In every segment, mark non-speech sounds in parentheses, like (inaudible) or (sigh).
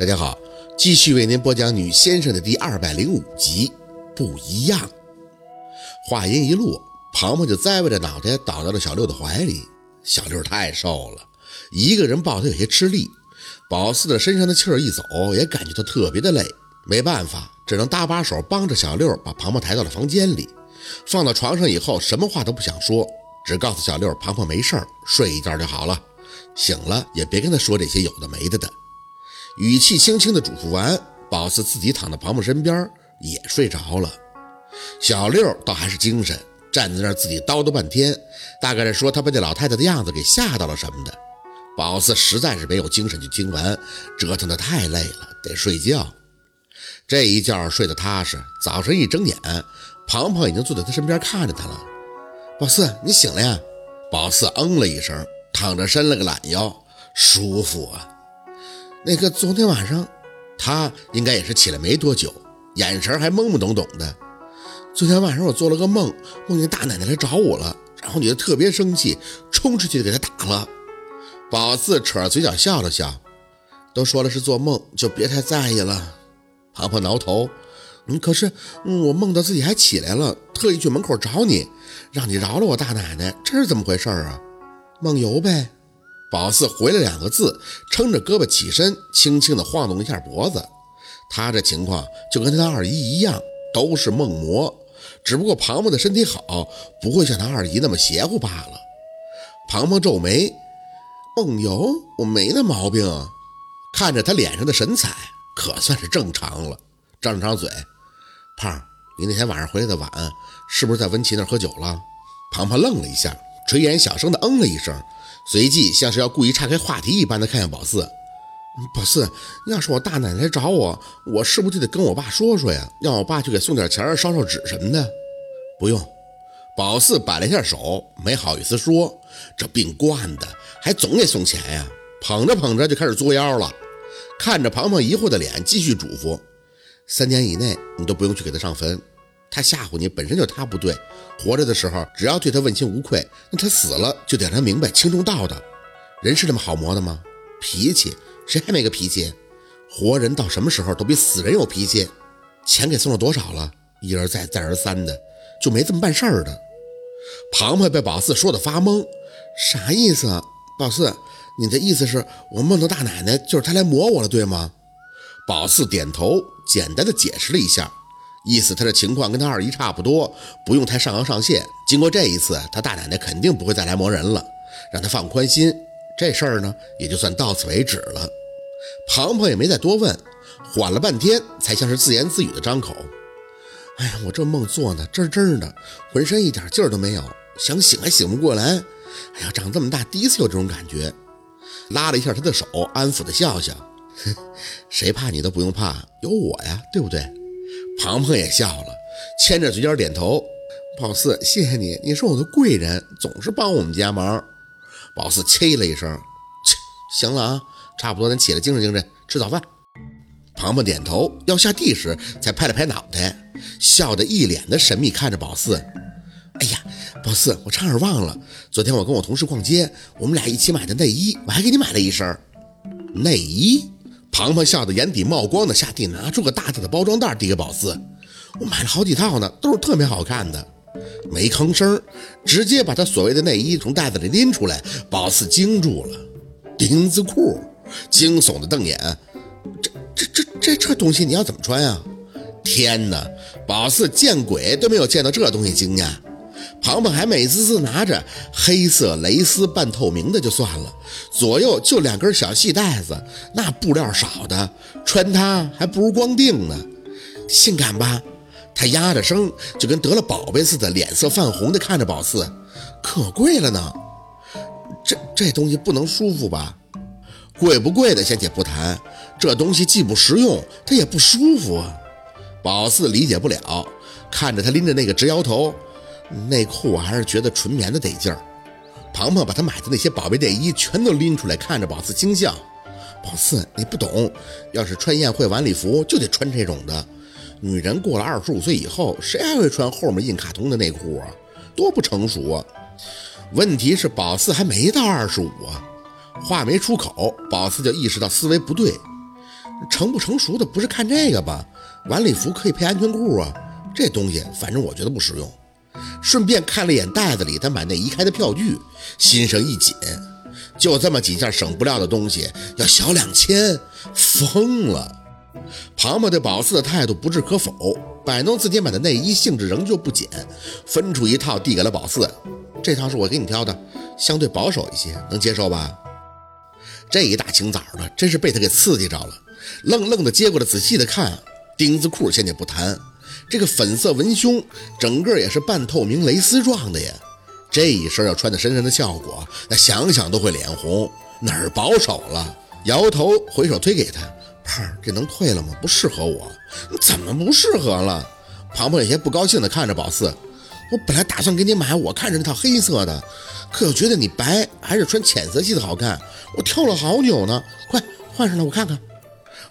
大家好，继续为您播讲《女先生》的第二百零五集，不一样。话音一落，庞庞就栽歪着脑袋倒到了小六的怀里。小六太瘦了，一个人抱他有些吃力。宝四的身上的气儿一走，也感觉到特别的累。没办法，只能搭把手帮着小六把庞庞抬到了房间里，放到床上以后，什么话都不想说，只告诉小六庞庞没事儿，睡一觉就好了。醒了也别跟他说这些有的没的的。语气轻轻的嘱咐完，宝四自己躺在庞庞身边也睡着了。小六倒还是精神，站在那自己叨叨半天，大概是说他被这老太太的样子给吓到了什么的。宝四实在是没有精神去听完，折腾的太累了，得睡觉。这一觉睡得踏实，早晨一睁眼，庞庞已经坐在他身边看着他了。宝四，你醒了呀？宝四嗯了一声，躺着伸了个懒腰，舒服啊。那个昨天晚上，他应该也是起来没多久，眼神还懵懵懂懂的。昨天晚上我做了个梦，梦见大奶奶来找我了，然后你就特别生气，冲出去给她打了。宝四扯着嘴角笑了笑，都说了是做梦，就别太在意了。婆婆挠头，嗯，可是我梦到自己还起来了，特意去门口找你，让你饶了我大奶奶，这是怎么回事啊？梦游呗。宝四回了两个字，撑着胳膊起身，轻轻地晃动一下脖子。他这情况就跟他二姨一样，都是梦魔，只不过庞庞的身体好，不会像他二姨那么邪乎罢了。庞庞皱眉，梦游我没那毛病，看着他脸上的神采，可算是正常了。张了张嘴，胖，你那天晚上回来的晚，是不是在温琪那儿喝酒了？庞庞愣了一下，垂眼小声的嗯了一声。随即像是要故意岔开话题一般的看向宝四，宝四，要是我大奶奶找我，我是不是就得跟我爸说说呀？让我爸去给送点钱、烧烧纸什么的？不用。宝四摆了一下手，没好意思说，这病惯的，还总得送钱呀。捧着捧着就开始作妖了，看着庞庞疑惑的脸，继续嘱咐：三年以内你都不用去给他上坟。他吓唬你，本身就他不对。活着的时候，只要对他问心无愧，那他死了就得让他明白轻重道道。人是那么好磨的吗？脾气，谁还没个脾气？活人到什么时候都比死人有脾气。钱给送了多少了？一而再，再而三的，就没这么办事儿的。庞庞被宝四说的发懵，啥意思？宝四，你的意思是我梦到大奶奶，就是她来磨我了，对吗？宝四点头，简单的解释了一下。意思他这情况跟他二姨差不多，不用太上纲上线。经过这一次，他大奶奶肯定不会再来磨人了，让他放宽心。这事儿呢，也就算到此为止了。庞庞也没再多问，缓了半天，才像是自言自语的张口：“哎呀，我这梦做的真真的，浑身一点劲儿都没有，想醒还醒不过来。哎呀，长这么大第一次有这种感觉。”拉了一下他的手，安抚的笑笑：“ (laughs) 谁怕你都不用怕，有我呀，对不对？”庞庞也笑了，牵着嘴角点头。宝四，谢谢你，你是我的贵人，总是帮我们家忙。宝四切了一声，切，行了啊，差不多，咱起来精神精神，吃早饭。庞庞点头，要下地时才拍了拍脑袋，笑得一脸的神秘，看着宝四。哎呀，宝四，我差点忘了，昨天我跟我同事逛街，我们俩一起买的内衣，我还给你买了一身内衣。庞庞笑得眼底冒光的下地拿出个大大的包装袋递给宝四，我买了好几套呢，都是特别好看的。没吭声，直接把他所谓的内衣从袋子里拎出来。宝四惊住了，丁字裤，惊悚的瞪眼，这这这这这东西你要怎么穿啊？天哪，宝四见鬼都没有见到这东西惊讶。庞庞还美滋滋拿着黑色蕾丝半透明的就算了，左右就两根小细带子，那布料少的，穿它还不如光腚呢，性感吧？他压着声，就跟得了宝贝似的，脸色泛红的看着宝四，可贵了呢。这这东西不能舒服吧？贵不贵的先且不谈，这东西既不实用，它也不舒服啊。宝四理解不了，看着他拎着那个直摇头。内裤我还是觉得纯棉的得劲儿。庞庞把他买的那些宝贝内衣全都拎出来，看着宝四惊笑：“宝四，你不懂，要是穿宴会晚礼服就得穿这种的。女人过了二十五岁以后，谁还会穿后面印卡通的内裤啊？多不成熟啊！问题是宝四还没到二十五啊。”话没出口，宝四就意识到思维不对。成不成熟的不是看这个吧？晚礼服可以配安全裤啊，这东西反正我觉得不实用。顺便看了一眼袋子里他买内衣开的票据，心生一紧，就这么几件省不了的东西，要小两千，疯了！庞庞对宝四的态度不置可否，摆弄自己买的内衣，兴致仍旧不减，分出一套递给了宝四，这套是我给你挑的，相对保守一些，能接受吧？这一大清早的，真是被他给刺激着了，愣愣的接过来，仔细的看，丁字裤先且不谈。这个粉色文胸，整个也是半透明蕾丝状的呀。这一身要穿在身上的效果，那想想都会脸红。哪儿保守了？摇头，回手推给他。胖，这能退了吗？不适合我。怎么不适合了？庞庞有些不高兴地看着宝四。我本来打算给你买，我看着那套黑色的，可又觉得你白，还是穿浅色系的好看。我挑了好久呢。快换上来，我看看。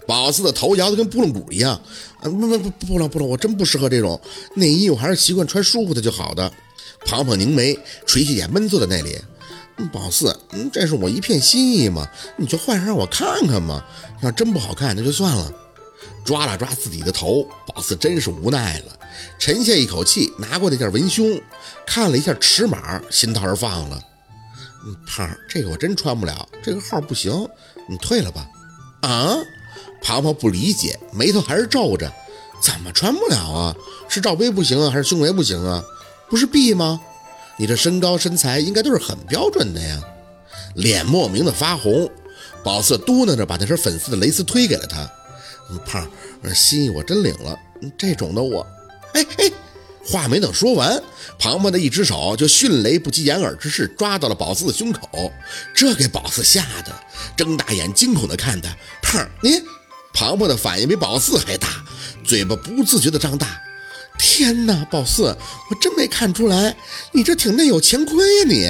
宝四的头摇得跟拨浪鼓一样，啊不不不不了不了，我真不适合这种内衣，我还是习惯穿舒服的就好的。庞庞凝眉，垂下眼，闷坐在那里。宝四，嗯，这是我一片心意嘛，你就换上让我看看嘛。要真不好看，那就算了。抓了抓自己的头，宝四真是无奈了，沉下一口气，拿过那件文胸，看了一下尺码，心倒是放了。嗯，胖，这个我真穿不了，这个号不行，你退了吧。啊？庞庞不理解，眉头还是皱着，怎么穿不了啊？是罩杯不行啊，还是胸围不行啊？不是 B 吗？你这身高身材应该都是很标准的呀。脸莫名的发红，宝四嘟囔着把那身粉色的蕾丝推给了他。胖，心意我真领了，这种的我……哎哎，话没等说完，庞庞的一只手就迅雷不及掩耳之势抓到了宝四的胸口，这给宝四吓得睁大眼惊恐的看他。胖，你。庞庞的反应比宝四还大，嘴巴不自觉的张大。天哪，宝四，我真没看出来，你这挺内有乾坤呀！你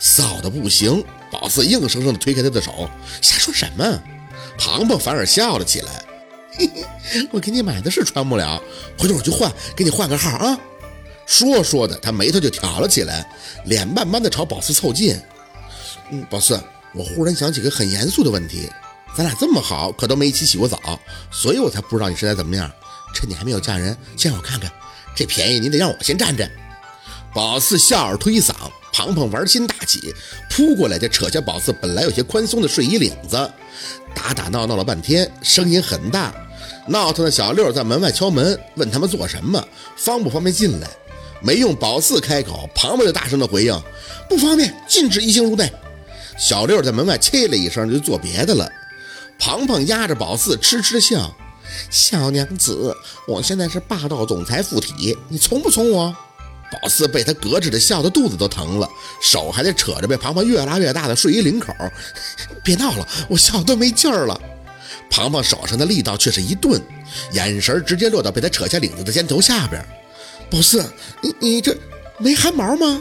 臊的不行。宝四硬生生的推开他的手，瞎说什么？庞庞反而笑了起来。嘿嘿，我给你买的是穿不了，回头我就换，给你换个号啊。说说的，他眉头就挑了起来，脸慢慢的朝宝四凑近。嗯，宝四，我忽然想起个很严肃的问题。咱俩这么好，可都没一起洗过澡，所以我才不知道你身材怎么样。趁你还没有嫁人，先让我看看，这便宜你得让我先占着。宝四笑而推搡，庞庞玩心大起，扑过来就扯下宝四本来有些宽松的睡衣领子，打打闹闹了半天，声音很大。闹腾的小六在门外敲门，问他们做什么，方不方便进来？没用宝四开口，庞庞就大声的回应：不方便，禁止异性入内。小六在门外切了一声，就做别的了。庞庞压着宝四，痴痴笑：“小娘子，我现在是霸道总裁附体，你从不从我？”宝四被他隔着的笑得肚子都疼了，手还得扯着被庞庞越拉越大的睡衣领口。(laughs) 别闹了，我笑都没劲儿了。庞庞手上的力道却是一顿，眼神直接落到被他扯下领子的肩头下边。宝四，你你这没汗毛吗？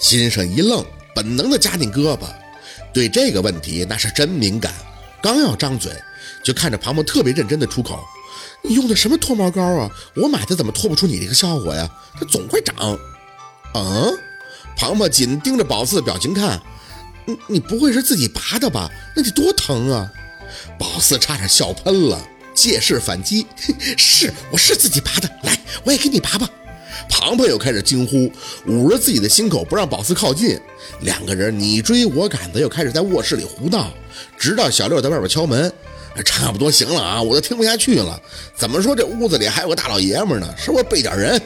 心上一愣，本能的夹紧胳膊，对这个问题那是真敏感。刚要张嘴，就看着庞庞特别认真的出口：“你用的什么脱毛膏啊？我买的怎么脱不出你这个效果呀？它总会长。”嗯，庞庞紧盯着宝四的表情看：“你你不会是自己拔的吧？那得多疼啊！”宝四差点笑喷了，借势反击：“ (laughs) 是，我是自己拔的，来，我也给你拔拔。”庞培又开始惊呼，捂着自己的心口不让宝四靠近。两个人你追我赶的，又开始在卧室里胡闹，直到小六在外边敲门。差不多行了啊，我都听不下去了。怎么说这屋子里还有个大老爷们呢？是不是背点人？